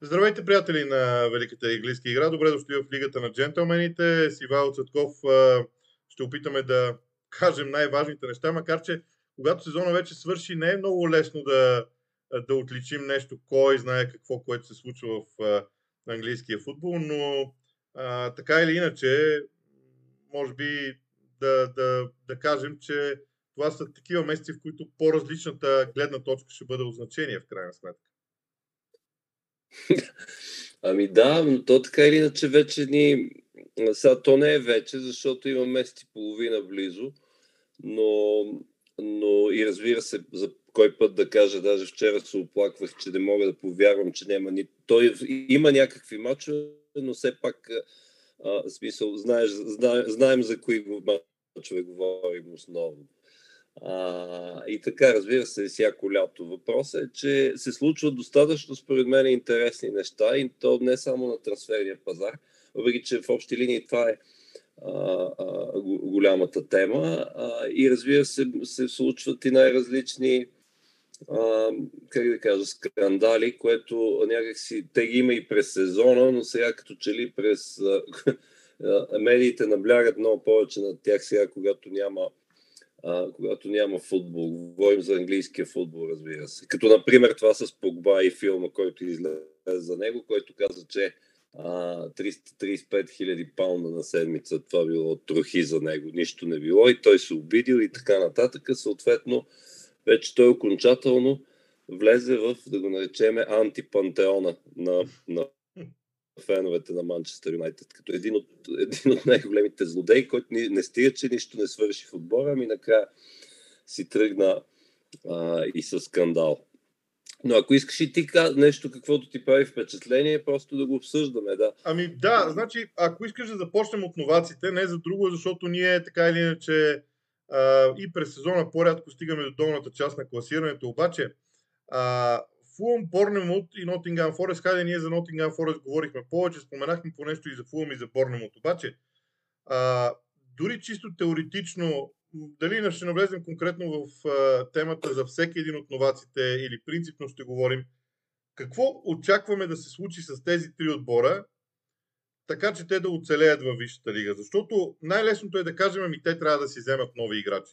Здравейте, приятели на Великата английска игра. Добре дошли в Лигата на джентълмените. С Ивайло Цветков ще опитаме да кажем най-важните неща, макар че когато сезона вече свърши, не е много лесно да, да отличим нещо, кой знае какво, което се случва в английския футбол, но а, така или иначе, може би да, да, да кажем, че това са такива месеци, в които по-различната гледна точка ще бъде от значение в крайна сметка. Ами да, но то така или иначе вече ни... Сега то не е вече, защото има месец и половина близо, но, но и разбира се, за кой път да кажа, даже вчера се оплаквах, че не мога да повярвам, че няма ни... Той има някакви мачове, но все пак а, смисъл, знаеш, знаем, знаем за кои мачове говорим основно. А, и така, разбира се, всяко лято. Въпросът е, че се случват достатъчно, според мен, интересни неща и то не само на трансферния пазар, въпреки че в общи линии това е а, а, голямата тема. А, и разбира се, се случват и най-различни а, как да кажа, скандали, което някакси те ги има и през сезона, но сега като че ли през а, медиите наблягат много повече на тях сега, когато няма а, когато няма футбол. Говорим за английския футбол, разбира се. Като, например, това с Погба и филма, който излезе за него, който каза, че а, 335 хиляди паунда на седмица, това било трохи за него, нищо не било и той се обидил и така нататък. Съответно, вече той окончателно влезе в, да го наречеме, антипантеона на, на феновете на Манчестър Юнайтед, като един от, един от най-големите злодеи, който не, не стига, че нищо не свърши в отбора, ами накрая си тръгна а, и с скандал. Но ако искаш и ти нещо, каквото ти прави впечатление, просто да го обсъждаме, да. Ами да, значи, ако искаш да започнем от новаците, не за друго, защото ние така или иначе а, и през сезона по-рядко стигаме до долната част на класирането, обаче а, Фулъм, Борнемут и Нотингам Форест. Хайде, ние за Нотингам Форест говорихме повече, споменахме по нещо и за Фулъм и за Борнемут. Обаче, а, дори чисто теоретично, дали ще навлезем конкретно в а, темата за всеки един от новаците или принципно ще говорим, какво очакваме да се случи с тези три отбора, така че те да оцелеят във Висшата лига? Защото най-лесното е да кажем, ами те трябва да си вземат нови играчи.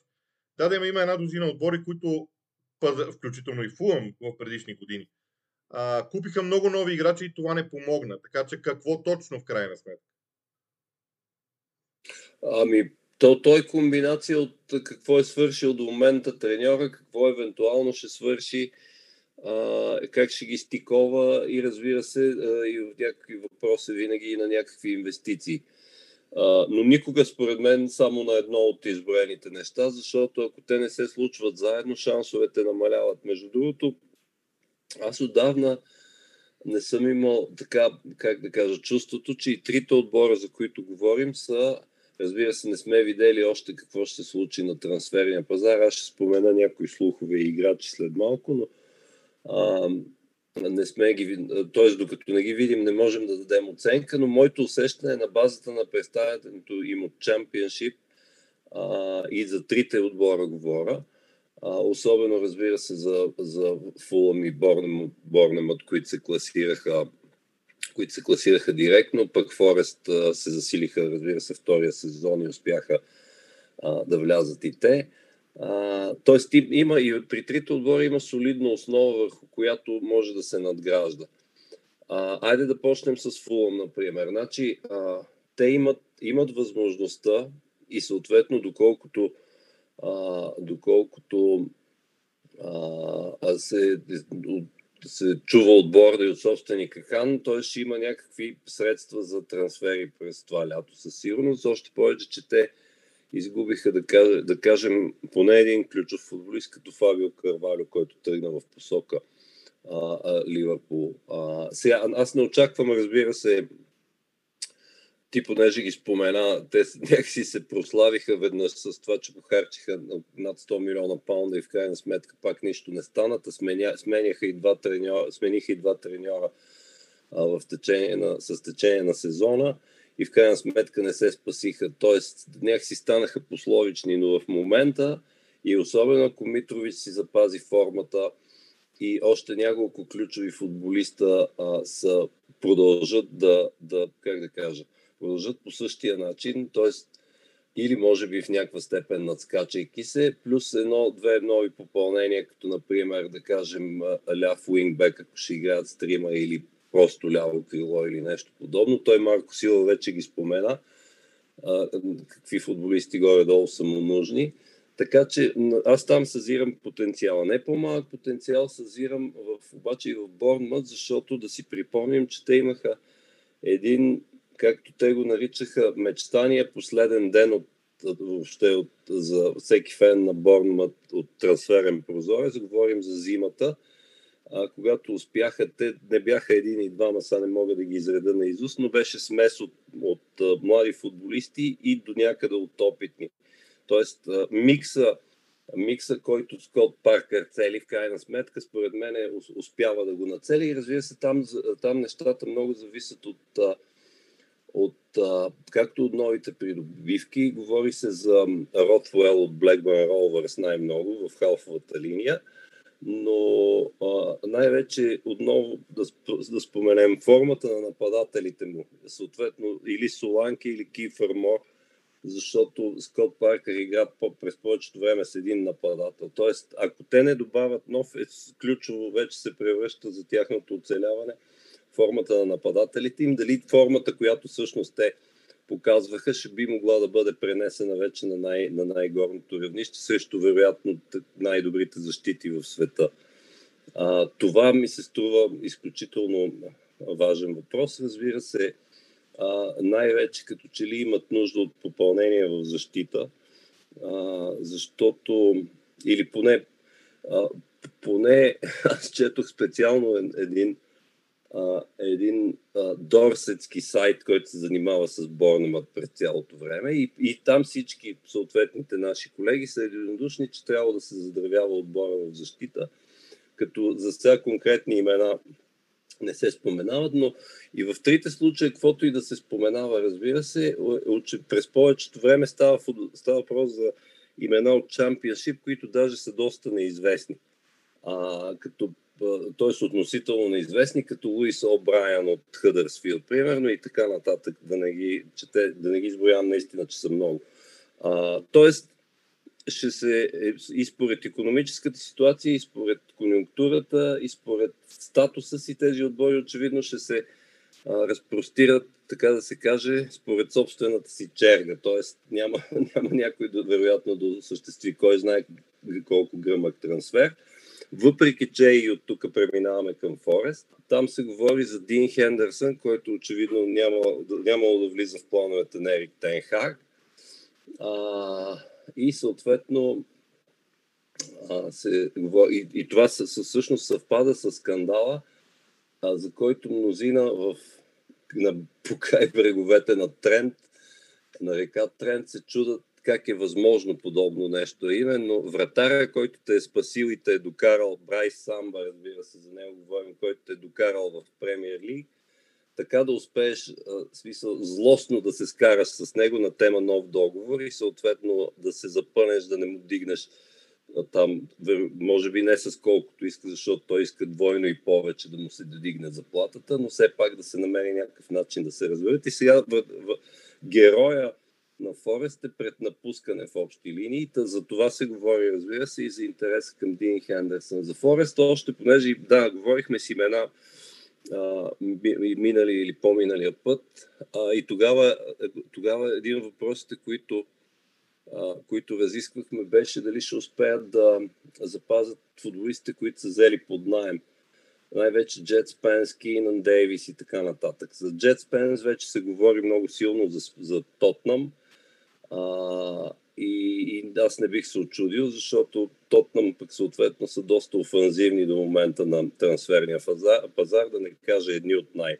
Да, да има, има една дозина отбори, които включително и Фулъм в предишни години, а, купиха много нови играчи и това не помогна. Така че какво точно в крайна сметка? Ами, то, той е комбинация от какво е свършил до момента треньора, какво евентуално ще свърши, а, как ще ги стикова и разбира се а, и в някакви въпроси винаги и на някакви инвестиции но никога, според мен, само на едно от изброените неща, защото ако те не се случват заедно, шансовете намаляват. Между другото, аз отдавна не съм имал така, как да кажа, чувството, че и трите отбора, за които говорим, са, разбира се, не сме видели още какво ще се случи на трансферния пазар. Аз ще спомена някои слухове и играчи след малко, но а, не сме ги, т.е. докато не ги видим, не можем да дадем оценка, но моето усещане е на базата на представянето им от а, и за трите отбора говоря, а, особено разбира се за, за Фулъм и Борнемът, които се класираха които се класираха директно, пък Форест а, се засилиха, разбира се, втория сезон и успяха а, да влязат и те. Тоест има и при трите отбора има солидна основа, върху която може да се надгражда. А, айде да почнем с Фулъм, например. Значи, а, те имат, имат възможността и съответно, доколкото, а, доколкото а, се, се чува от борда и от собственика Хан, той ще има някакви средства за трансфери през това лято със сигурност. Още повече, че те изгубиха, да, кажа, да кажем, поне един ключов футболист, като Фабио Карвалю, който тръгна в посока а, а, Ливърпул. А, сега, аз не очаквам, разбира се, ти понеже ги спомена, те някакси се прославиха веднъж с това, че похарчиха над 100 милиона паунда и в крайна сметка пак нищо не стана. Сменя, и два треньора, смениха и два треньора а, в течение на, с течение на сезона и в крайна сметка не се спасиха. Тоест, някакси станаха пословични, но в момента и особено ако Митрович си запази формата, и още няколко ключови футболиста а, са, продължат да, да, как да кажа, продължат по същия начин, т.е. или може би в някаква степен надскачайки се, плюс едно-две нови попълнения, като например, да кажем, ляв уингбек, ако ще играят с трима или просто ляво крило или нещо подобно. Той Марко Сила вече ги спомена, какви футболисти горе-долу са му нужни. Така че аз там съзирам потенциала. Не по-малък потенциал съзирам в, обаче и в Борнмът, защото да си припомним, че те имаха един, както те го наричаха, мечтания последен ден от въобще от, за всеки фен на Борнмът от трансферен прозорец. Говорим за зимата, а, когато успяха, те не бяха един и двама, са не мога да ги изреда на изуст, но беше смес от, от, от млади футболисти и до някъде от опитни. Тоест, микса, микса, който Скот Паркър цели, в крайна сметка, според мен успява да го нацели. И разбира се, там, там нещата много зависят от, от както от новите придобивки. Говори се за Ротвуел от Blackburn Rovers най-много в халфовата линия но най-вече отново да, да споменем формата на нападателите му, съответно или Соланки или Кифър Мор, защото Скот Паркър игра през повечето време с един нападател. Тоест, ако те не добавят нов, е ключово вече се превръща за тяхното оцеляване формата на нападателите им, дали формата, която всъщност те показваха, ще би могла да бъде пренесена вече на, най- на най-горното равнище, срещу вероятно най-добрите защити в света. А, това ми се струва изключително важен въпрос. Разбира се, а, най-вече като че ли имат нужда от попълнение в защита, а, защото или поне, а, поне аз четох специално един, а, един а, дорсетски сайт, който се занимава с Борнемът през цялото време и, и там всички съответните наши колеги са единодушни, че трябва да се заздравява отбора в защита, като за сега конкретни имена не се споменават, но и в трите случая, каквото и да се споменава, разбира се, през повечето време става, става въпрос за имена от чемпионшип, които даже са доста неизвестни. А, като т.е. относително неизвестни, като Луис О'Брайан от Хъдърсфилд, примерно, и така нататък, да не ги, чете, да не ги изброявам наистина, че са много. А, тоест, ще се, е, и според економическата ситуация, и според конюнктурата, и според статуса си тези отбори очевидно ще се а, разпростират, така да се каже, според собствената си черга. Тоест няма, няма някой да, вероятно да осъществи кой знае колко гръмък трансфер. Въпреки, че и от тук преминаваме към Форест, там се говори за Дин Хендерсън, който очевидно нямало, нямало да влиза в плановете на Ерик Тенхаг. А, и съответно а, се, и, и това съ, всъщност съвпада с скандала, а, за който мнозина в, на, по край бреговете на Трент, на река Трент се чудат как е възможно подобно нещо. Именно вратаря, който те е спасил и те е докарал, Брайс Самба, разбира се, за него говорим, който те е докарал в Премьер Лиг, така да успееш, в смисъл, злостно да се скараш с него на тема нов договор и съответно да се запънеш, да не му дигнеш там, може би не с колкото иска, защото той иска двойно и повече да му се додигне заплатата, но все пак да се намери някакъв начин да се разберат. И сега в, в, героя на Форест е пред напускане в общи линии. Та за това се говори, разбира се, и за интерес към Дин Хендерсън. За Форест още, понеже, да, говорихме с имена а, минали или по-миналия път. А, и тогава, тогава един от въпросите, които, а, които разисквахме, беше дали ще успеят да запазят футболистите, които са взели под найем. Най-вече Джет Спенс, Кинан Дейвис и така нататък. За Джет Спенс вече се говори много силно за, за Тотнам. А, и, и аз не бих се очудил, защото Тотнам пък съответно са доста офанзивни до момента на трансферния пазар, пазар да не кажа едни от най-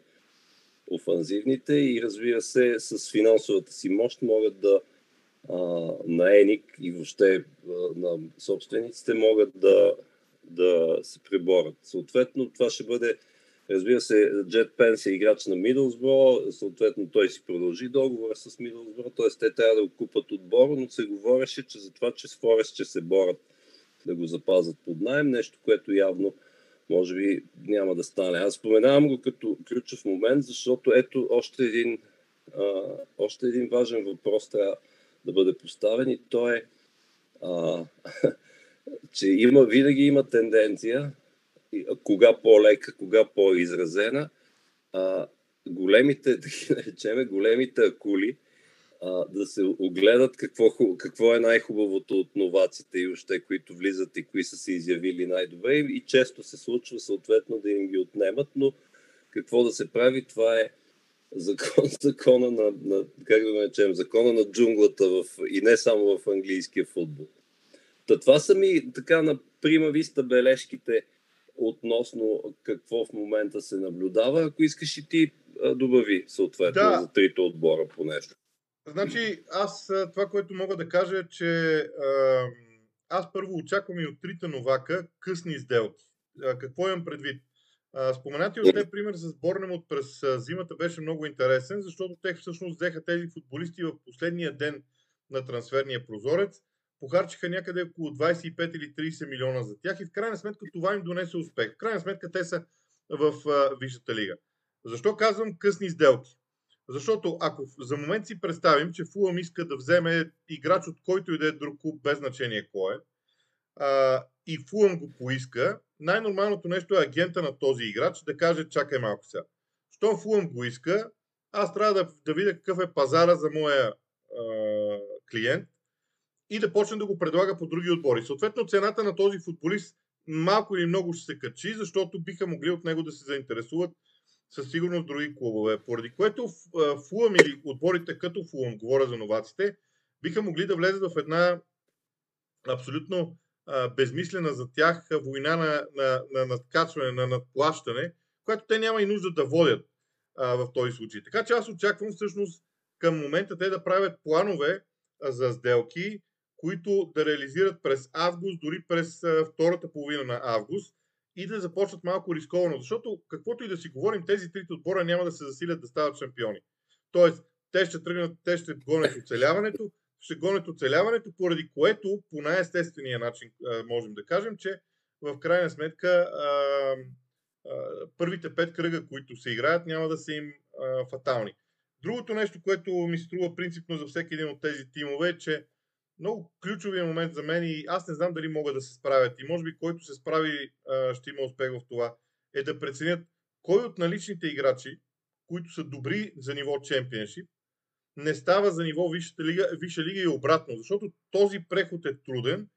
офанзивните и разбира се с финансовата си мощ могат да а, на Еник и въобще а, на собствениците могат да, да се приборят. Съответно това ще бъде Разбира се, Джет Пенс е играч на Мидълсбро, съответно той си продължи договора с Мидълсбро, т.е. те трябва да го купат отбор, но се говореше, че за това, че с Форест ще се борят да го запазят под найем, нещо, което явно може би няма да стане. Аз споменавам го като ключов момент, защото ето още един, а, още един важен въпрос трябва да бъде поставен и то е а, че има, винаги има тенденция, кога по-лека, кога по-изразена, а, големите, да ги наречеме, големите акули, а, да се огледат какво, какво е най-хубавото от новаците и още, които влизат и кои са се изявили най-добре. И често се случва съответно да им ги отнемат, но какво да се прави, това е закон, закона на, на как да наречем, закона на джунглата в, и не само в английския футбол. Та това са ми така на прима виста бележките относно какво в момента се наблюдава. Ако искаш и ти добави съответно да. за трите отбора по нещо. Значи, аз това, което мога да кажа е, че аз първо очаквам и от трите новака късни сделки. Какво имам предвид? Споменати от те пример с Борнемот през зимата беше много интересен, защото те всъщност взеха тези футболисти в последния ден на трансферния прозорец, похарчиха някъде около 25 или 30 милиона за тях и в крайна сметка това им донесе успех. В крайна сметка те са в Висшата лига. Защо казвам късни сделки? Защото ако за момент си представим, че Фулъм иска да вземе играч от който и да е друг клуб, без значение кой е, а, и Фулъм го поиска, най-нормалното нещо е агента на този играч да каже чакай малко сега. Щом Фулъм го иска, аз трябва да, да видя какъв е пазара за моя а, клиент и да почне да го предлага по други отбори. Съответно, цената на този футболист малко или много ще се качи, защото биха могли от него да се заинтересуват със сигурност други клубове. Поради което Фулъм или отборите като Фулъм, говоря за новаците, биха могли да влезат в една абсолютно безмислена за тях война на, на, на надкачване, на надплащане, която те няма и нужда да водят а, в този случай. Така че аз очаквам всъщност към момента те да правят планове а, за сделки, които да реализират през август, дори през втората половина на август, и да започнат малко рисковано, защото каквото и да си говорим, тези трите отбора няма да се засилят да стават шампиони. Тоест, те ще тръгнат, те ще гонят оцеляването, ще гонят оцеляването, поради което по най-естествения начин можем да кажем, че в крайна сметка първите пет кръга, които се играят, няма да са им фатални. Другото нещо, което ми струва принципно за всеки един от тези тимове е, че много ключовия момент за мен и аз не знам дали могат да се справят и може би който се справи ще има успех в това, е да преценят кой от наличните играчи, които са добри за ниво чемпионшип, не става за ниво Висша лига, Висша лига и обратно, защото този преход е труден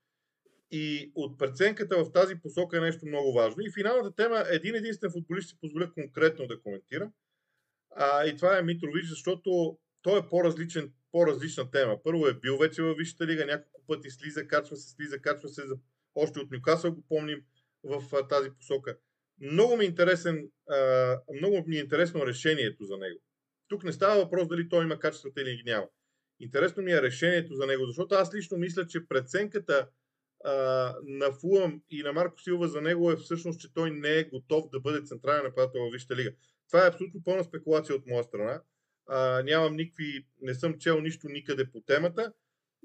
и от преценката в тази посока е нещо много важно. И финалната тема, един единствен футболист си позволя конкретно да коментирам. А, и това е Митрович, защото той е по-различен по-различна тема. Първо е бил вече във Висшата лига, няколко пъти слиза, качва се, слиза, качва се, още от Нюкасъл го помним в тази посока. Много ми, е интересен, много ми е интересно решението за него. Тук не става въпрос дали той има качествата или ги няма. Интересно ми е решението за него, защото аз лично мисля, че преценката на Фулъм и на Марко Силва за него е всъщност, че той не е готов да бъде централен нападател в Висшата лига. Това е абсолютно пълна спекулация от моя страна а, нямам никакви, не съм чел нищо никъде по темата,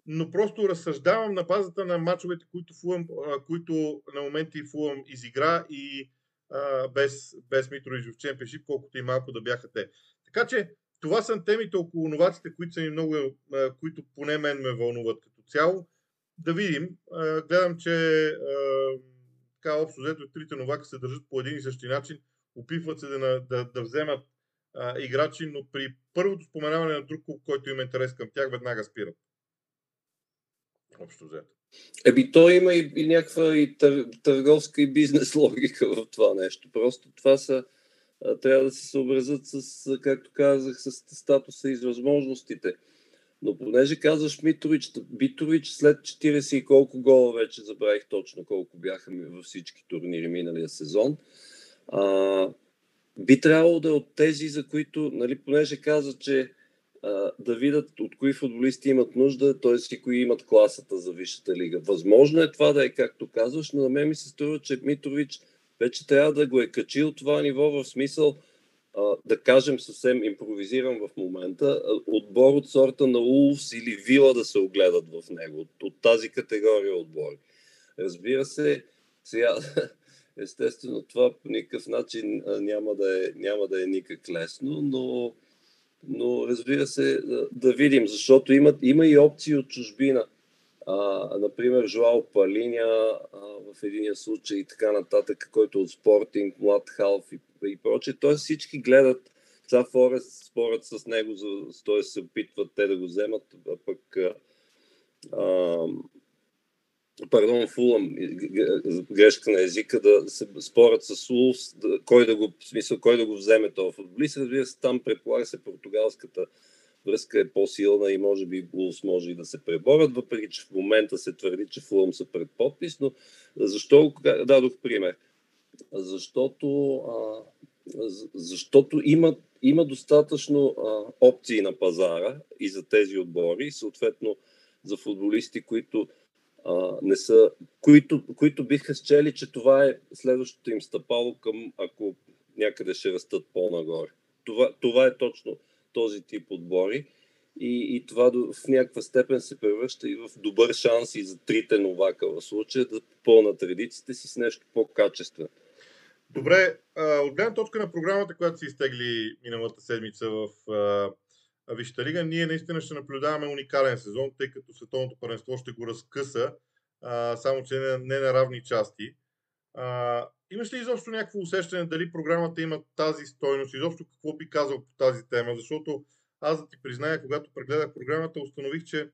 но просто разсъждавам на базата на мачовете, които, Фулъм, а, които на моменти Фулъм изигра и а, без, без Митрович в Чемпионшип, колкото и малко да бяха те. Така че това са темите около новаците, които са ми много, а, които поне мен ме вълнуват като цяло. Да видим. А, гледам, че а, така общо взето трите новака се държат по един и същи начин. Опитват се да, да, да вземат а, играчи, но при първото споменаване на друг клуб, който има интерес към тях, веднага спират. Общо взето. Еби, то има и, и някаква и тър, търговска и бизнес логика в това нещо. Просто това са трябва да се съобразят с, както казах, с статуса и с възможностите. Но понеже казваш Митрович, Битович след 40 и колко гола вече забравих точно колко бяха във всички турнири миналия сезон. А, би трябвало да е от тези, за които, нали, понеже каза, че а, да видят от кои футболисти имат нужда, т.е. и кои имат класата за Висшата лига. Възможно е това да е както казваш, но на мен ми се струва, че Митрович вече трябва да го е качил това ниво в смисъл, а, да кажем съвсем импровизирам в момента, отбор от сорта на Улфс или Вила да се огледат в него, от, от тази категория отбори. Разбира се, сега Естествено, това по никакъв начин няма да е, няма да е никак лесно, но, но разбира се, да, видим, защото има, има и опции от чужбина. А, например, Жуал Палиня в единия случай и така нататък, който е от спортинг, млад халф и, и прочее. Тоест всички гледат това Форест, спорят с него, т.е. се опитват те да го вземат, а пък а, пардон, Фулъм, грешка на езика, да се спорят с Улс, да, кой да го, в смисъл, кой да го вземе този футболист. Разбира се, там предполага се португалската връзка е по-силна и може би Улс може и да се преборят, въпреки че в момента се твърди, че Фулъм са пред подпис, но защо дадох пример? Защото, а, защото има, има достатъчно а, опции на пазара и за тези отбори, съответно за футболисти, които а, не са, които, които биха счели, че това е следващото им стъпало към, ако някъде ще растат по-нагоре. Това, това е точно този тип отбори и, и това в някаква степен се превръща и в добър шанс и за трите новака в случая да попълнат редиците си с нещо по-качествено. Добре, от гледна точка на програмата, която си изтегли миналата седмица в Висшата лига, ние наистина ще наблюдаваме уникален сезон, тъй като световното първенство ще го разкъса, а, само че не, не на равни части. А, имаш ли изобщо някакво усещане дали програмата има тази стойност? Изобщо какво би казал по тази тема? Защото аз да ти призная, когато прегледах програмата, установих, че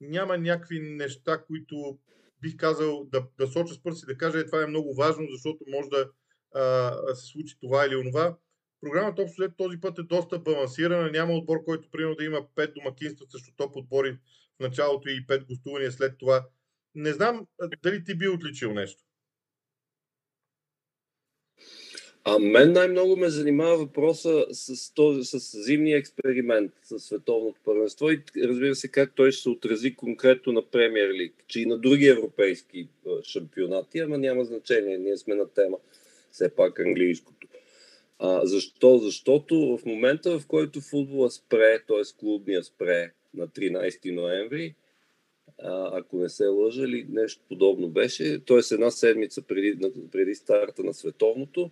няма някакви неща, които бих казал да, да соча с пръсти, да кажа, е, това е много важно, защото може да а, се случи това или онова. Програмата общо след този път е доста балансирана. Няма отбор, който примерно да има 5 домакинства срещу топ отбори в началото и 5 гостувания след това. Не знам дали ти би отличил нещо. А мен най-много ме занимава въпроса с, този, с зимния експеримент с световното първенство и разбира се как той ще се отрази конкретно на Премьер Лиг, че и на други европейски шампионати, ама няма значение, ние сме на тема все пак английското. А, защо? Защото в момента, в който футбола спре, т.е. клубния спре на 13 ноември, а, ако не се лъжа или нещо подобно беше, т.е. една седмица преди, преди старта на световното,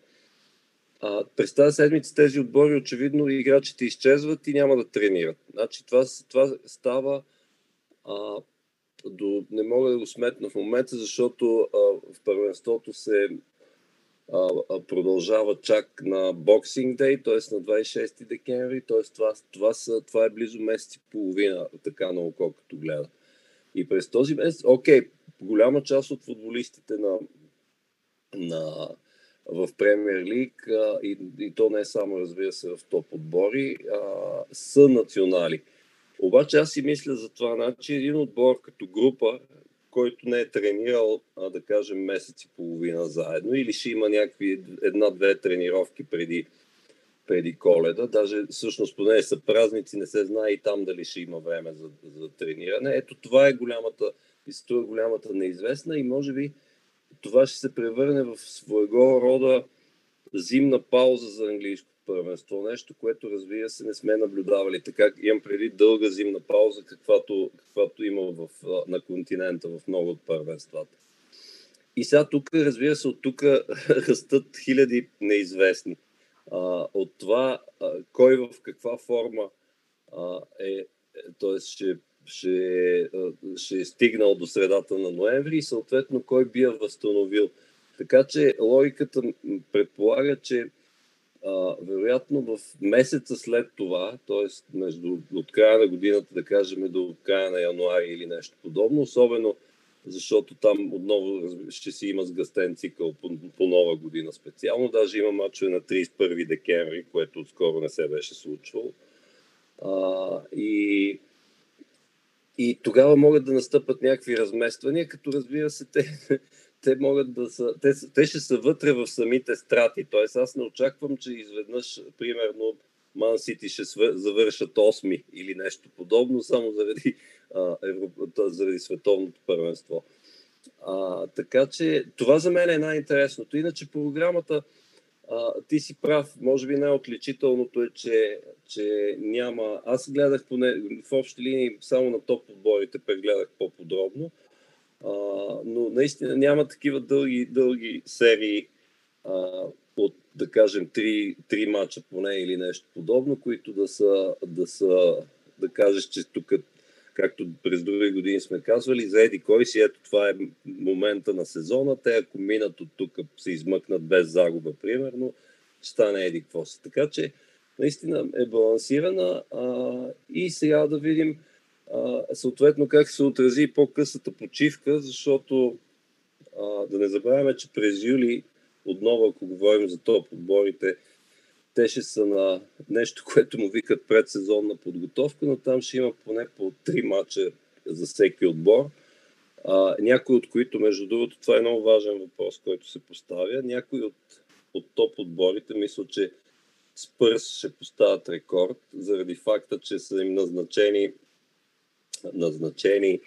а, през тази седмица тези отбори очевидно играчите изчезват и няма да тренират. Значи това, това става а, до, не мога да го сметна в момента, защото а, в първенството се продължава чак на Boxing Day, т.е. на 26 декември, т.е. Това, това, са, това е близо месец и половина, така на око, като гледа. И през този месец, окей, голяма част от футболистите на, на, в Премьер Лиг, и, и то не е само, разбира се, в топ отбори, а, са национали. Обаче аз си мисля за това, значи един отбор като група който не е тренирал, а, да кажем, месец и половина заедно, или ще има някакви една-две тренировки преди, преди коледа. Даже всъщност, поне са празници, не се знае и там дали ще има време за, за трениране. Ето това е голямата, струва голямата неизвестна и може би това ще се превърне в своего рода зимна пауза за английско първенство. Нещо, което разбира се не сме наблюдавали. Така имам преди дълга зимна пауза, каквато, каквато има в, на континента в много от първенствата. И сега тук, разбира се, от тук растат хиляди неизвестни. А, от това а, кой в каква форма а, е, т.е. ще, ще, ще е стигнал до средата на ноември и съответно кой би я възстановил. Така че логиката предполага, че а, вероятно в месеца след това, т.е. между от края на годината, да кажем до края на януари или нещо подобно, особено защото там отново ще си има сгъстен цикъл по, по нова година специално. Даже има мачове на 31 декември, което отскоро не се беше случвало. А, и, и тогава могат да настъпат някакви размествания, като разбира се, те те могат да са, те, те ще са вътре в самите страти. Тоест аз не очаквам, че изведнъж, примерно, Ман Сити ще завършат 8 или нещо подобно, само заради, а, Европа, заради световното първенство. А, така че това за мен е най-интересното. Иначе програмата, а, ти си прав, може би най-отличителното е, че, че няма... Аз гледах поне в общи линии само на топ отборите, прегледах по-подробно. А, но наистина няма такива дълги, дълги серии а, от, да кажем, три, три мача поне или нещо подобно, които да са, да са, да кажеш, че тук, както през други години сме казвали, за Еди кой си, ето това е момента на сезона, те ако минат от тук се измъкнат без загуба, примерно, стане Еди какво си. Така че, наистина е балансирана а, и сега да видим а, съответно как се отрази по-късата почивка, защото а, да не забравяме, че през юли отново, ако говорим за топ отборите, те ще са на нещо, което му викат предсезонна подготовка, но там ще има поне по три мача за всеки отбор. А, някои от които, между другото, това е много важен въпрос, който се поставя. Някои от, от топ отборите, мисля, че Спърс ще поставят рекорд, заради факта, че са им назначени, назначени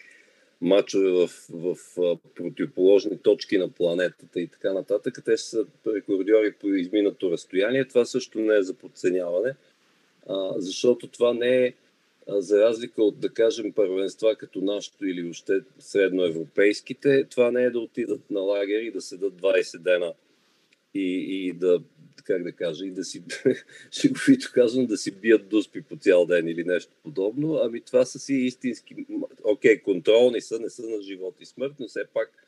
мачове в, в, в противоположни точки на планетата и така нататък. Те са рекордьори по изминато разстояние. Това също не е за подценяване, а, защото това не е а, за разлика от, да кажем, първенства като нашото или още средноевропейските, това не е да отидат на лагер и да седат 20 дена и, и да как да кажа, и да си, шеговито казвам, да си бият дуспи по цял ден или нещо подобно. Ами това са си истински, окей, контролни са, не са на живот и смърт, но все пак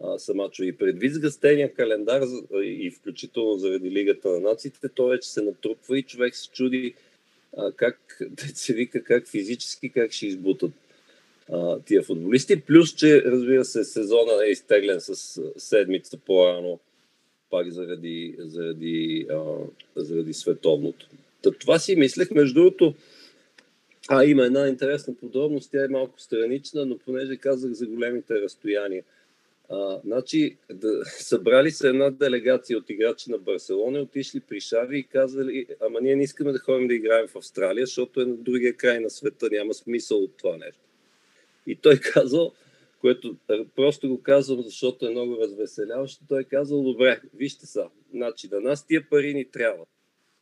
а, са мачове. И предвид сгъстения календар и включително заради Лигата на нациите, то вече се натрупва и човек се чуди а, как, да се вика, как физически, как ще избутат тия футболисти. Плюс, че разбира се, сезона е изтеглен с седмица по-рано пак заради, заради, а, заради световното. Та, това си мислех. Между другото, а, има една интересна подробност, тя е малко странична, но понеже казах за големите разстояния. А, значи, да, събрали се една делегация от играчи на Барселона, отишли при Шави и казали, ама ние не искаме да ходим да играем в Австралия, защото е на другия край на света, няма смисъл от това нещо. И той казал, което просто го казвам, защото е много развеселяващо. Той е казал, добре, вижте са, значи на нас тия пари ни трябват.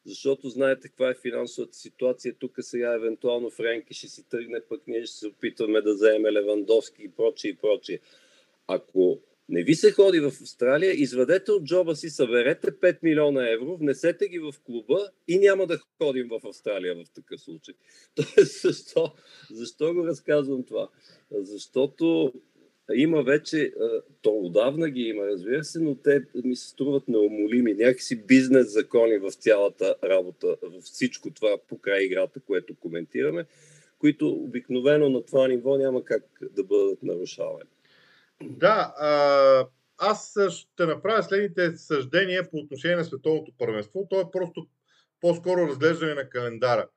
Защото знаете каква е финансовата ситуация. Тук сега евентуално Френки ще си тръгне, пък ние ще се опитваме да вземем Левандовски и прочие и прочие. Ако не ви се ходи в Австралия, изведете от джоба си, съберете 5 милиона евро, внесете ги в клуба и няма да ходим в Австралия в такъв случай. Тоест, защо, защо го разказвам това? Защото има вече, то отдавна ги има, разбира се, но те ми се струват неумолими. Някакси бизнес закони в цялата работа, в всичко това по край играта, което коментираме, които обикновено на това ниво няма как да бъдат нарушавани. Да, а, аз ще направя следните съждения по отношение на световното първенство. То е просто по-скоро разглеждане на календара.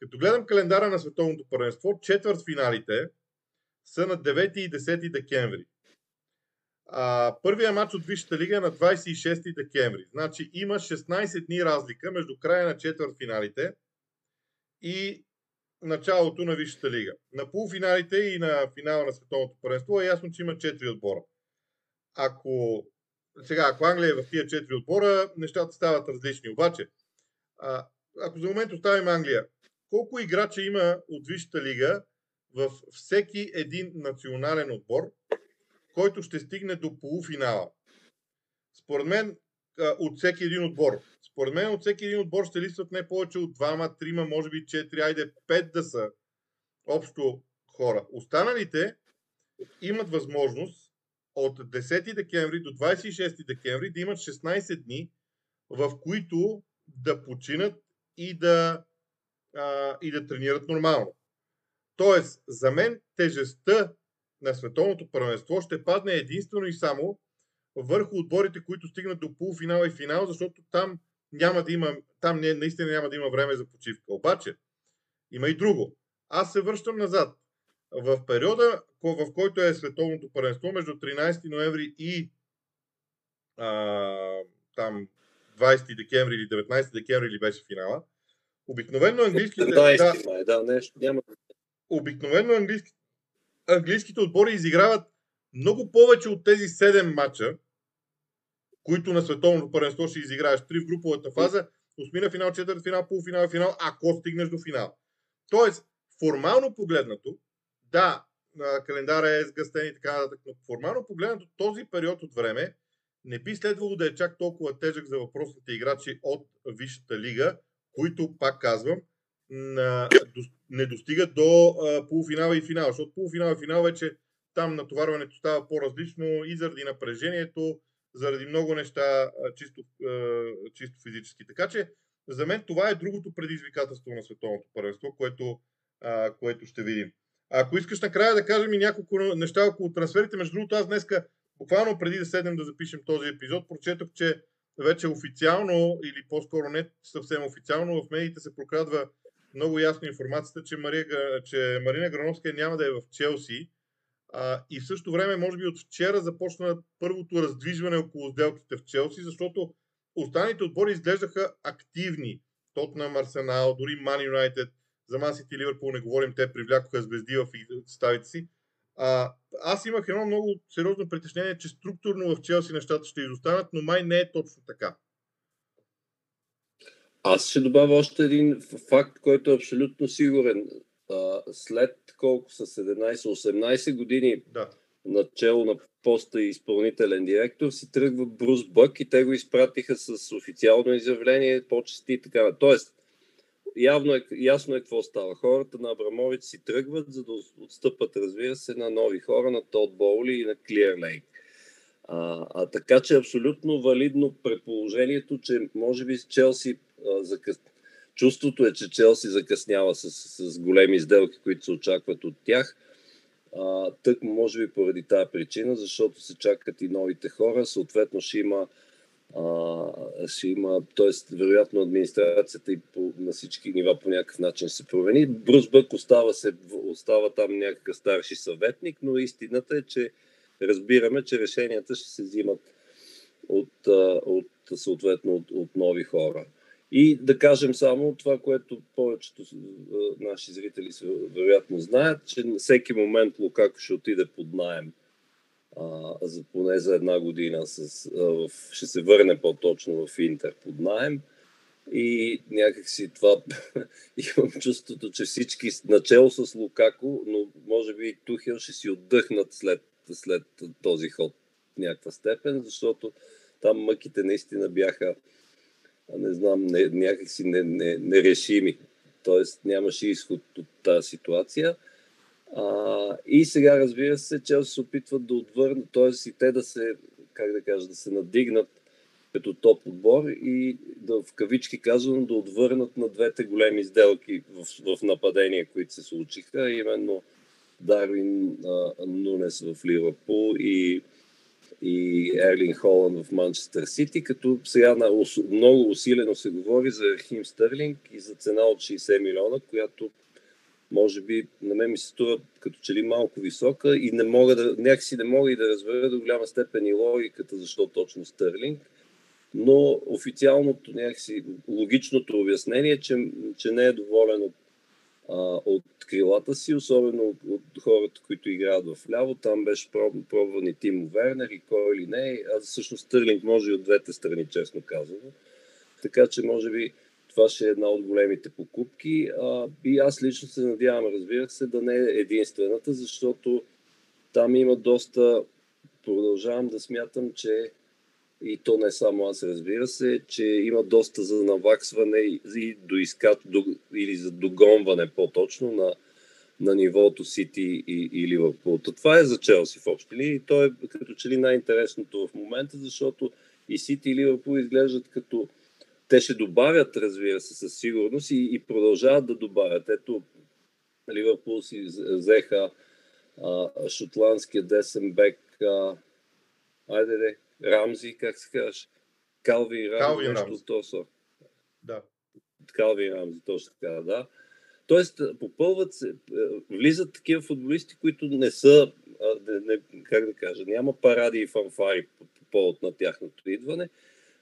Като гледам календара на световното първенство, четвърт финалите, са на 9 и 10 декември. А, първия матч от Висшата лига е на 26 декември. Значи има 16 дни разлика между края на четвърт финалите и началото на Висшата лига. На полуфиналите и на финала на Световното първенство е ясно, че има 4 отбора. Ако сега, ако Англия е в тия 4 отбора, нещата стават различни. Обаче, а, ако за момент оставим Англия, колко играча има от Висшата лига в всеки един национален отбор, който ще стигне до полуфинала. Според мен, от всеки един отбор. Според мен от всеки един отбор ще листват не повече от двама, трима, може би четири, айде пет да са общо хора. Останалите имат възможност от 10 декември до 26 декември да имат 16 дни, в които да починат и да, а, и да тренират нормално. Тоест, за мен тежестта на световното първенство ще падне единствено и само върху отборите, които стигнат до полуфинал и финал, защото там няма да има, там не, наистина няма да има време за почивка. Обаче, има и друго. Аз се връщам назад. В периода, в който е световното първенство, между 13 ноември и а, там 20 декември или 19 декември или беше финала, обикновено английските... Да, да, да, нещо, няма обикновено английски, английските отбори изиграват много повече от тези 7 мача, които на световното първенство ще изиграеш. Три в груповата фаза, осмина финал, четвърт финал, полуфинал, финал, ако стигнеш до финал. Тоест, формално погледнато, да, календара е сгъстен и така нататък, но формално погледнато този период от време не би следвало да е чак толкова тежък за въпросните играчи от Висшата лига, които, пак казвам, не достигат до полуфинала и финала, защото полуфинал и финал вече там натоварването става по-различно и заради напрежението, заради много неща, чисто, чисто физически. Така че, за мен това е другото предизвикателство на световното първенство, което, което ще видим. Ако искаш накрая да кажем и няколко неща около трансферите, между другото, аз днеска, буквално преди да седнем да запишем този епизод, прочетох, че вече официално, или по-скоро не съвсем официално, в медиите се прокрадва много ясно информацията, че, Мария, че Марина Грановска няма да е в Челси. А, и в същото време, може би от вчера започна първото раздвижване около сделките в Челси, защото останалите отбори изглеждаха активни. Тотнам, Арсенал, дори Ман Юнайтед, за Ман Сити Ливърпул не говорим, те привлякоха звезди в ставите си. А, аз имах едно много сериозно притеснение, че структурно в Челси нещата ще изостанат, но май не е точно така. Аз ще добавя още един факт, който е абсолютно сигурен. А, след колко са 17-18 години да. начало на поста и изпълнителен директор си тръгва Брус Бък и те го изпратиха с официално изявление, почести и така. Тоест, явно е, ясно е какво става. Хората на Абрамович си тръгват, за да отстъпат, разбира се, на нови хора, на Тод Боули и на Клиер Лейк. А, а така че е абсолютно валидно предположението, че може би Челси а, закъс... чувството е, че Челси закъснява с, с големи сделки, които се очакват от тях. А, тък може би поради тази причина, защото се чакат и новите хора, съответно ще има а, ще има, т.е. вероятно администрацията и по, на всички нива по някакъв начин се промени. Брус Бък остава, се, остава там някакъв старши съветник, но истината е, че разбираме, че решенията ще се взимат от, от съответно от, от нови хора. И да кажем само това, което повечето наши зрители вероятно знаят, че всеки момент Лукако ще отиде под найем а, за, поне за една година с, а, в, ще се върне по-точно в Интер под найем. И някакси това имам чувството, че всички начало с Лукако, но може би и Тухел ще си отдъхнат след, след този ход в някаква степен, защото там мъките наистина бяха, не знам, не, някакси нерешими. Не, не Тоест нямаше изход от тази ситуация. А, и сега, разбира се, че се опитват да отвърнат, т.е. и те да се, как да кажа, да се надигнат като топ отбор и да, в кавички казвам, да отвърнат на двете големи сделки в, в нападения, които се случиха, именно Дарвин а, Нунес в Ливърпул и Ерлин Холанд в Манчестър Сити, като сега на, много усилено се говори за Хим Стърлинг и за цена от 60 милиона, която може би на мен ми се струва като че ли малко висока и не мога да, някакси не мога и да разбера до голяма степен и логиката, защо точно Стърлинг. Но официалното някакси логичното обяснение е, че, че не е доволен от, а, от крилата си, особено от, от хората, които играят в ляво. Там беше пробван и Тимо Вернер и кой или не. А всъщност Стърлинг може и от двете страни, честно казано. Така че може би това ще е една от големите покупки. А, и аз лично се надявам, разбира се, да не е единствената, защото там има доста. Продължавам да смятам, че и то не само аз, разбира се, че има доста за наваксване и до изкат, до, или за догонване по-точно на, на нивото Сити и, и Ливърпул. Това е за Челси в общи и то е като че ли най-интересното в момента, защото и Сити и Ливърпул изглеждат като те ще добавят, разбира се, със сигурност и, и продължават да добавят. Ето, Ливърпул си взеха шотландския десен бек, а, айде де, Рамзи, как се казваш? Калвин Рамзи, Калвин нещо Рамзи. То Да. Калвин Рамзи, точно така, да. Тоест, попълват се, влизат такива футболисти, които не са, не, не, как да кажа, няма паради и фанфари по повод на тяхното идване,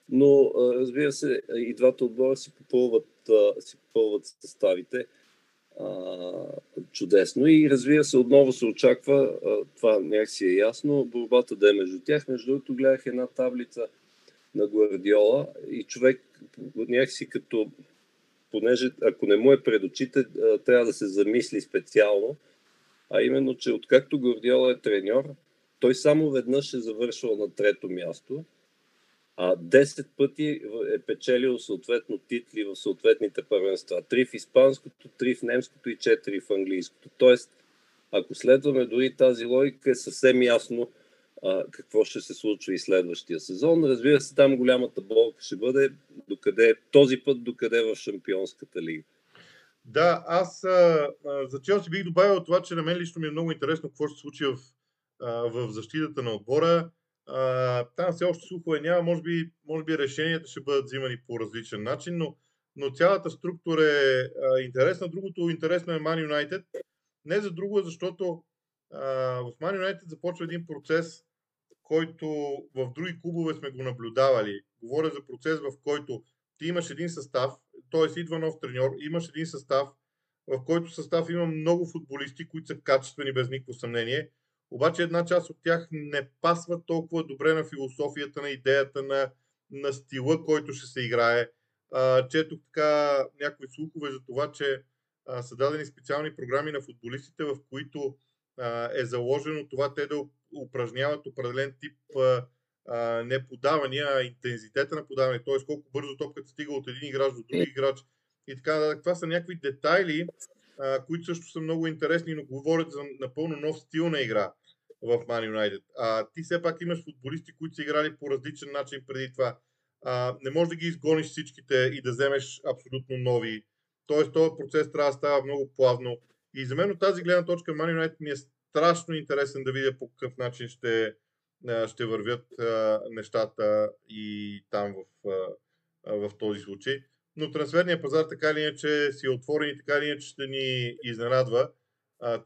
но разбира се, и двата отбора си попълват, си попълват съставите чудесно и разбира се, отново се очаква, това някакси е ясно, борбата да е между тях. Между другото, гледах една таблица на Гвардиола и човек някакси като, понеже ако не му е пред очите, трябва да се замисли специално, а именно, че откакто Гвардиола е треньор, той само веднъж е завършвал на трето място а 10 пъти е печелил съответно титли в съответните първенства. Три в испанското, три в немското и четири в английското. Тоест, ако следваме дори тази логика, е съвсем ясно а, какво ще се случва и следващия сезон. Разбира се, там голямата болка ще бъде докъде, този път докъде в Шампионската лига. Да, аз а, а, за Челси бих добавил това, че на мен лично ми е много интересно какво ще се случи в, а, в защитата на отбора. Там все още слухове няма, може би, може би решенията ще бъдат взимани по различен начин, но, но цялата структура е а, интересна. Другото интересно е Man United. Не за друго, защото а, в Man United започва един процес, който в други клубове сме го наблюдавали. Говоря за процес, в който ти имаш един състав, т.е. идва нов треньор, имаш един състав, в който състав има много футболисти, които са качествени без никакво съмнение, обаче една част от тях не пасва толкова добре на философията, на идеята, на, на стила, който ще се играе. А, четох така някои слухове за това, че а, са дадени специални програми на футболистите, в които а, е заложено това те да упражняват определен тип а, а, не подавания, а интензитета на подаване, т.е. колко бързо топката стига от един играч до друг играч и така нататък. Това са някакви детайли, които също са много интересни, но говорят за напълно нов стил на игра в Man United. А, ти все пак имаш футболисти, които са играли по различен начин преди това. А, не можеш да ги изгониш всичките и да вземеш абсолютно нови. Тоест, този процес трябва да става много плавно. И за мен от тази гледна точка Man United ми е страшно интересен да видя по какъв начин ще, ще вървят а, нещата и там в, а, в този случай. Но трансферният пазар така или иначе си е отворен и така или иначе ще ни изненадва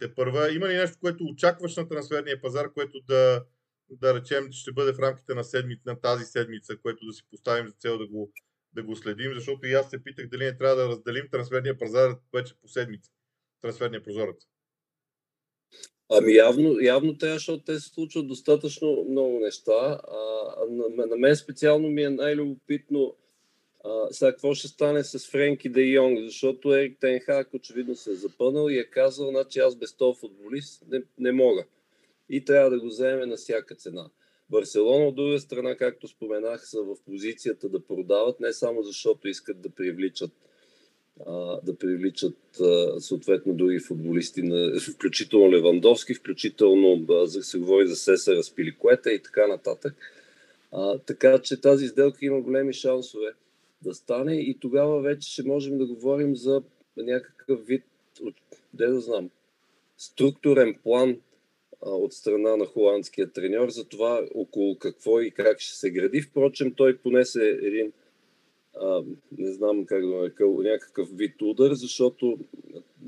те първа. Има ли нещо, което очакваш на трансферния пазар, което да, да речем, ще бъде в рамките на, седмица, на тази седмица, което да си поставим за цел да го, да го следим, защото и аз се питах дали не трябва да разделим трансферния пазар вече по седмица. Трансферния прозорец. Ами явно, явно трябва, защото те се случват достатъчно много неща. А, на, на мен специално ми е най-любопитно а, сега какво ще стане с Френки Де Йонг, защото Ерик Тенхак очевидно се е запънал и е казал, значи аз без този футболист не, не мога. И трябва да го вземе на всяка цена. Барселона от друга страна, както споменах, са в позицията да продават, не само защото искат да привличат да привличат съответно други футболисти, включително Левандовски, включително за се говори за Сесара Спиликуета и така нататък. А, така че тази сделка има големи шансове да стане и тогава вече ще можем да говорим за някакъв вид, де да знам, структурен план а, от страна на холандския треньор за това около какво и как ще се гради. Впрочем, той понесе един а, не знам как да нарека, някакъв вид удар, защото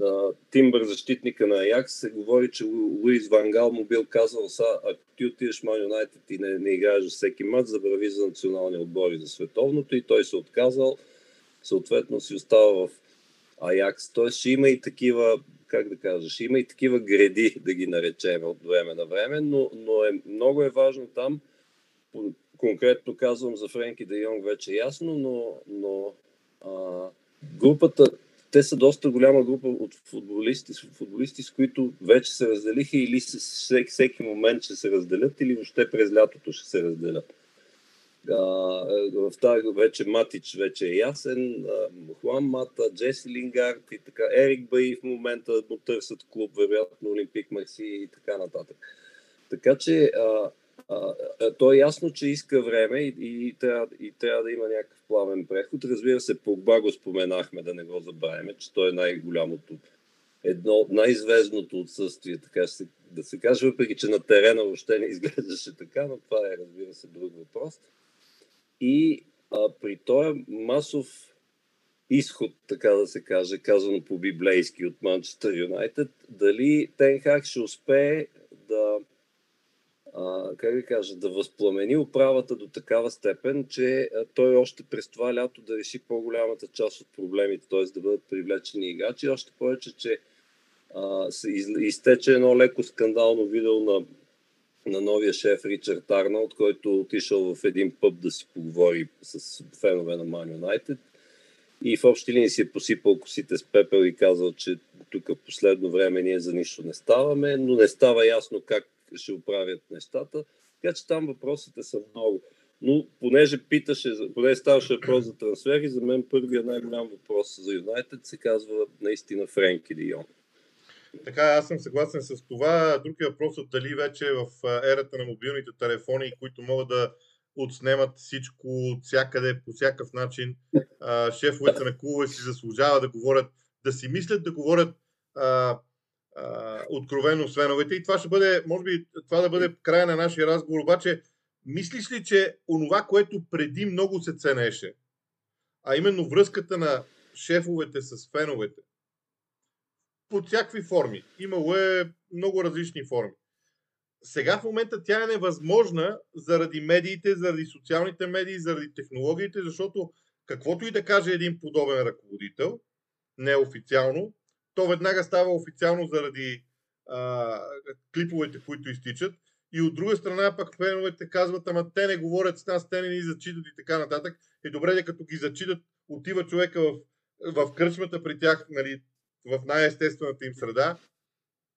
а, Тимбър, защитника на Аякс, се говори, че Луис Вангал му бил казал, са, ако ти отидеш Ман Юнайтед и не, не играеш за всеки матч, забрави за националния отбор и за световното и той се отказал, съответно си остава в Аякс. Тоест ще има и такива, как да кажа, ще има и такива гради, да ги наречем от време на време, но, но е, много е важно там конкретно казвам за Френки Де Йонг вече ясно, но, но а, групата, те са доста голяма група от футболисти, футболисти, с които вече се разделиха или всеки, всеки момент ще се разделят, или въобще през лятото ще се разделят. А, в тази вече Матич вече е ясен, Хуан Мата, Джеси Лингард и така, Ерик Бай в момента му търсят клуб, вероятно Олимпик Марси и така нататък. Така че а, а, то е ясно, че иска време и, и, трябва, и трябва да има някакъв плавен преход. Разбира се, Погба го споменахме, да не го забравяме, че той е най-голямото, едно от най-известното отсъствие, така се, да се каже, въпреки че на терена въобще не изглеждаше така, но това е, разбира се, друг въпрос. И а, при този масов изход, така да се каже, казано по библейски от Манчестър Юнайтед, дали Тенхак ще успее да а, как да кажа, да възпламени управата до такава степен, че той още през това лято да реши по-голямата част от проблемите, т.е. да бъдат привлечени играчи. Още повече, че а, се из, изтече едно леко скандално видео на, на новия шеф Ричард Арнолд, който отишъл в един пъб да си поговори с фенове на Man United и в общи линии си е посипал косите с пепел и казал, че тук в последно време ние за нищо не ставаме, но не става ясно как ще оправят нещата. Така че там въпросите са много. Но понеже питаше, понеже ставаше въпрос за трансфери, за мен първият най-голям въпрос за Юнайтед се казва наистина Френки Дион. Така, аз съм съгласен с това. Другия въпрос е дали вече в ерата на мобилните телефони, които могат да отснемат всичко от всякъде, по всякакъв начин, шефовете на клубове си заслужава да говорят, да си мислят да говорят а, откровено феновете. И това ще бъде, може би, това да бъде края на нашия разговор. Обаче, мислиш ли, че онова, което преди много се ценеше, а именно връзката на шефовете с феновете, под всякакви форми. Имало е много различни форми. Сега в момента тя е невъзможна заради медиите, заради социалните медии, заради технологиите, защото каквото и да каже един подобен ръководител, неофициално, то веднага става официално заради а, клиповете, които изтичат. И от друга страна пък феновете казват, ама те не говорят с нас, те не ни зачитат и така нататък. И добре, де като ги зачитат, отива човека в, в кръчмата при тях, нали, в най-естествената им среда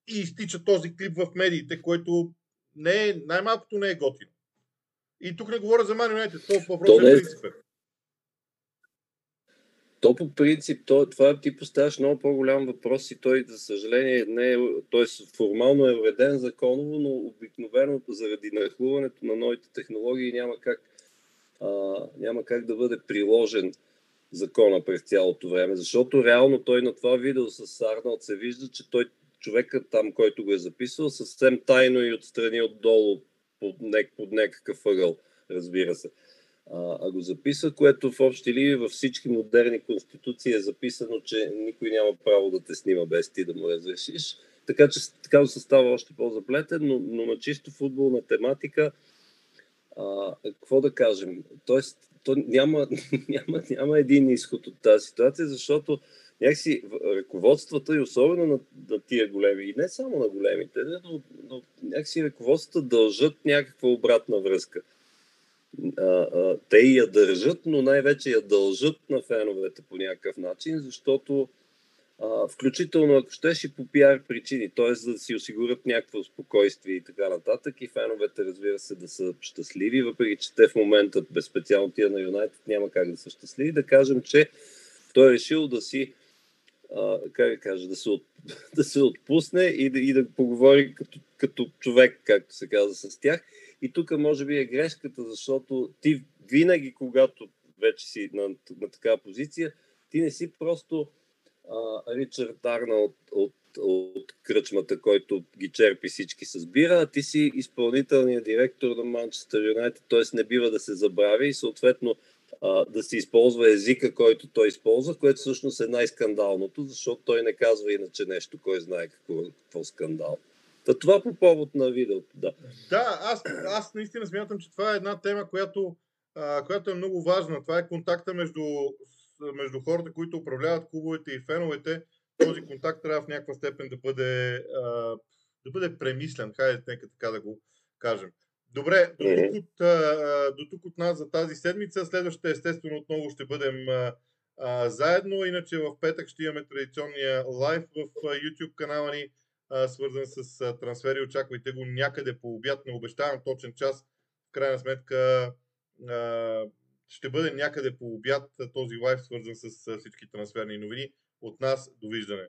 и изтича този клип в медиите, който не е, най-малкото не е готино. И тук не говоря за Man United, то въпрос е принципен. То по принцип, то, това ти поставяш много по-голям въпрос и той, за съжаление, не е, т.е. формално е уреден законово, но обикновено заради нахлуването на новите технологии няма как, а, няма как да бъде приложен закона през цялото време, защото реално той на това видео с Арнолд се вижда, че той човекът там, който го е записал, съвсем тайно и отстрани отдолу под, под някакъв ъгъл, разбира се. А, го записва, което в общи ли във всички модерни конституции е записано, че никой няма право да те снима без ти да му разрешиш. Така че така се става още по-заплетен, но, но на чисто футболна тематика, а, какво да кажем? Тоест, то няма, няма, няма един изход от тази ситуация, защото някакси ръководствата и особено на, на тия големи, и не само на големите, но, но някакси ръководствата дължат някаква обратна връзка. А, а, те я държат, но най-вече я дължат на феновете по някакъв начин, защото а, включително ако щеш и по пиар причини, т.е. за да си осигурят някакво спокойствие и така нататък и феновете разбира се да са щастливи, въпреки че те в момента без специално тия на Юнайтед няма как да са щастливи, да кажем, че той е решил да си как да кажа, да се, от, да се отпусне и да, и да поговори като, като човек, както се казва с тях. И тук може би е грешката, защото ти винаги, когато вече си на, на такава позиция, ти не си просто а, Ричард Арнолд от, от, от кръчмата, който ги черпи всички с бира, а ти си изпълнителният директор на Манчестър Юнайтед, т.е. не бива да се забрави и съответно да се използва езика, който той използва, което всъщност е най-скандалното, защото той не казва иначе нещо, кой знае какво, какво скандал. Та това по повод на видеото, да. Да, аз, аз наистина смятам, че това е една тема, която, а, която е много важна. Това е контакта между между хората, които управляват клубовете и феновете, този контакт трябва в някаква степен да бъде, а, да бъде премислен. Хайде, нека така да го кажем. Добре, до тук, от, а, до тук от нас за тази седмица. Следващата, естествено, отново ще бъдем а, а, заедно. Иначе в петък ще имаме традиционния лайв в а, YouTube канала ни, а, свързан с а, трансфери. Очаквайте го някъде по обяд. Не обещавам точен час. В крайна сметка а, ще бъде някъде по обяд този лайв, свързан с всички трансферни новини. От нас, довиждане!